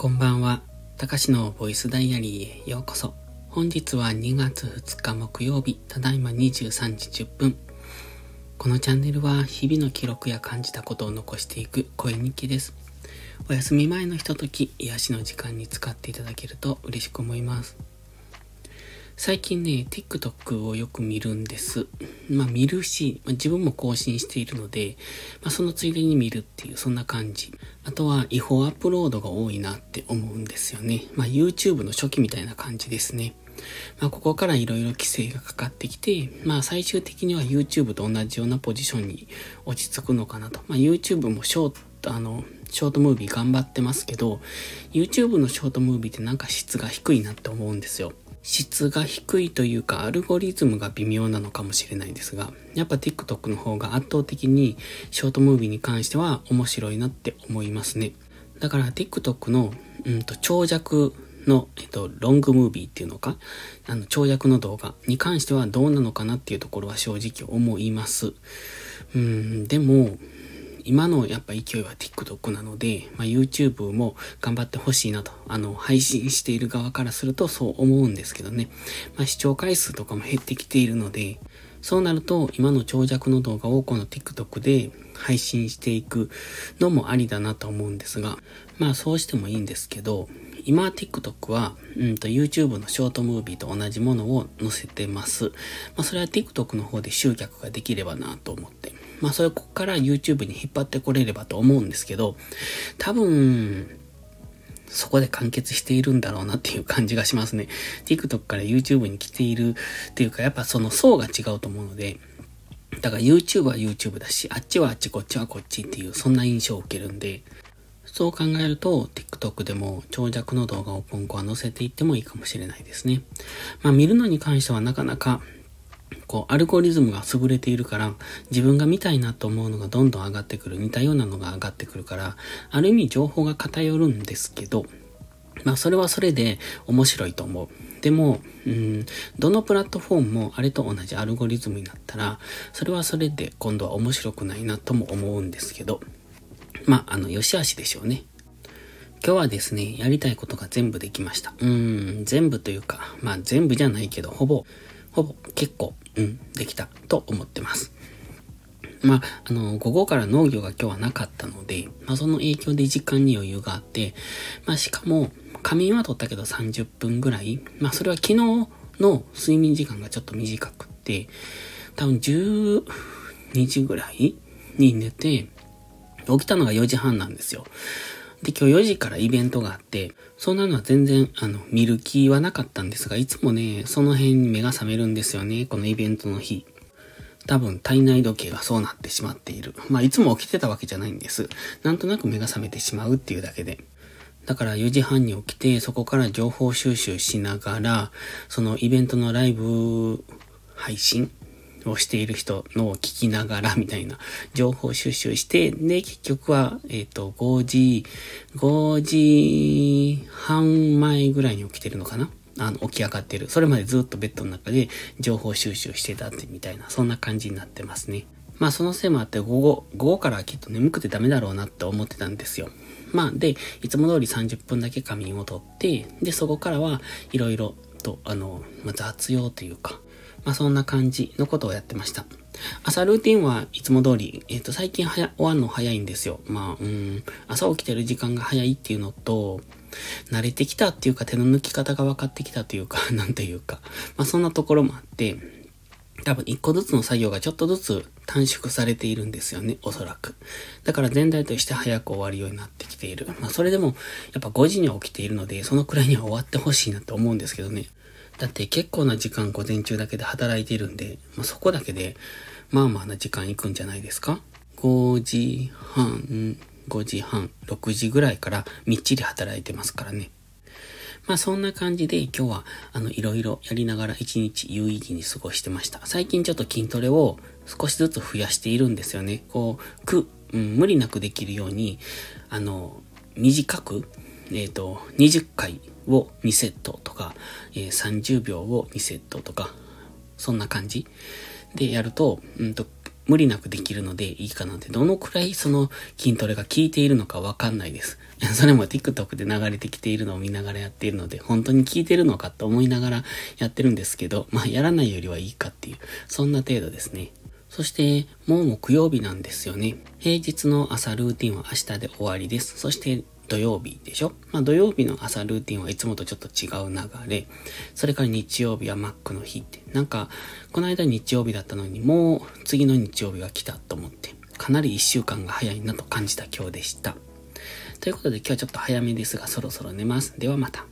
こんばんは。たかしのボイスダイアリーへようこそ。本日は2月2日木曜日、ただいま23時10分。このチャンネルは日々の記録や感じたことを残していく声日記です。お休み前のひととき、癒しの時間に使っていただけると嬉しく思います。最近ね、TikTok をよく見るんです。まあ見るし、まあ、自分も更新しているので、まあそのついでに見るっていう、そんな感じ。あとは違法アップロードが多いなって思うんですよね。まあ YouTube の初期みたいな感じですね。まあここから色々規制がかかってきて、まあ最終的には YouTube と同じようなポジションに落ち着くのかなと。まあ YouTube もショート、あの、ショートムービー頑張ってますけど、YouTube のショートムービーってなんか質が低いなって思うんですよ。質が低いというか、アルゴリズムが微妙なのかもしれないですが、やっぱ TikTok の方が圧倒的にショートムービーに関しては面白いなって思いますね。だから TikTok の、うんと、長尺の、えっと、ロングムービーっていうのか、あの、長尺の動画に関してはどうなのかなっていうところは正直思います。うん、でも、今のやっぱ勢いは TikTok なので、まあ、YouTube も頑張ってほしいなと、あの、配信している側からするとそう思うんですけどね。まあ、視聴回数とかも減ってきているので、そうなると、今の長尺の動画をこの TikTok で配信していくのもありだなと思うんですが、まあそうしてもいいんですけど、今 TikTok は、うんと YouTube のショートムービーと同じものを載せてます。まあそれは TikTok の方で集客ができればなと思って。まあそれここから YouTube に引っ張ってこれればと思うんですけど、多分、そこで完結しているんだろうなっていう感じがしますね。TikTok から YouTube に来ているっていうか、やっぱその層が違うと思うので、だから YouTube は YouTube だし、あっちはあっち、こっちはこっちっていう、そんな印象を受けるんで、そう考えると、TikTok でも長尺の動画を今後は載せていってもいいかもしれないですね。まあ見るのに関してはなかなかこう、アルゴリズムが優れているから、自分が見たいなと思うのがどんどん上がってくる、似たようなのが上がってくるから、ある意味情報が偏るんですけど、まあそれはそれで面白いと思う。でも、うん、どのプラットフォームもあれと同じアルゴリズムになったら、それはそれで今度は面白くないなとも思うんですけど、まあ、あの、良し悪しでしょうね。今日はですね、やりたいことが全部できました。うん、全部というか、まあ全部じゃないけど、ほぼ、ほぼ結構、うん、できたと思ってます。まあ、あの、午後から農業が今日はなかったので、まあその影響で時間に余裕があって、まあしかも、仮眠は取ったけど30分ぐらい、まあそれは昨日の睡眠時間がちょっと短くって、多分12時ぐらいに寝て、起きたのが4時半なんですよ。で、今日4時からイベントがあって、そんなのは全然、あの、見る気はなかったんですが、いつもね、その辺に目が覚めるんですよね、このイベントの日。多分体内時計がそうなってしまっている。まあ、いつも起きてたわけじゃないんです。なんとなく目が覚めてしまうっていうだけで。だから4時半に起きて、そこから情報収集しながら、そのイベントのライブ配信をしている人のを聞きながらみたいな情報収集して、で、結局は、えっ、ー、と、5時、5時半前ぐらいに起きてるのかな？あの、起き上がってる。それまでずっとベッドの中で情報収集してたってみたいな、そんな感じになってますね。まあそのせいもあって午後、午後からきっと眠くてダメだろうなって思ってたんですよ。まあで、いつも通り30分だけ仮眠をとって、で、そこからはいろいろと、あの、まあ、雑用というか、まあそんな感じのことをやってました。朝ルーティンはいつも通り、えっ、ー、と、最近はや、終わるの早いんですよ。まあ、うん、朝起きてる時間が早いっていうのと、慣れてきたっていうか、手の抜き方が分かってきたというか、なんていうか、まあそんなところもあって、多分一個ずつの作業がちょっとずつ短縮されているんですよね、おそらく。だから全体として早く終わるようになってきている。まあそれでも、やっぱ5時には起きているので、そのくらいには終わってほしいなと思うんですけどね。だって結構な時間午前中だけで働いてるんで、まあ、そこだけで、まあまあな時間行くんじゃないですか ?5 時半、5時半、6時ぐらいからみっちり働いてますからね。まあそんな感じで今日はあのいろいろやりながら一日有意義に過ごしてました。最近ちょっと筋トレを少しずつ増やしているんですよね。こう、く、うん、無理なくできるように、あの、短く、えっ、ー、と、20回を2セットとか、えー、30秒を2セットとか、そんな感じでやると、うんと、無理なくできるのでいいかなって、どのくらいその筋トレが効いているのかわかんないです。それも TikTok で流れてきているのを見ながらやっているので、本当に効いてるのかと思いながらやってるんですけど、まあやらないよりはいいかっていう、そんな程度ですね。そして、もう木曜日なんですよね。平日の朝ルーティンは明日で終わりです。そして土曜日でしょ？まあ土曜日の朝ルーティンはいつもとちょっと違う流れ。それから日曜日はマックの日って。なんか、この間日曜日だったのにもう次の日曜日が来たと思って、かなり一週間が早いなと感じた今日でした。ということで今日はちょっと早めですがそろそろ寝ます。ではまた。